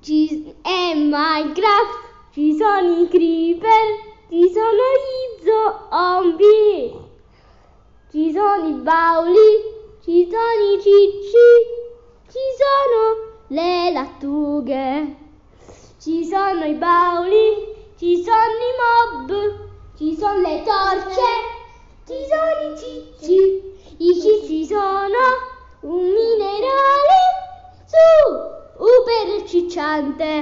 Ci, è Minecraft, ci sono i creeper, ci sono gli zombie, ci sono i bauli, ci sono i cicci, ci sono le lattughe, ci sono i bauli, ci sono i mob, ci sono le torce, ci sono i cicci, i cicci sono she chimed there.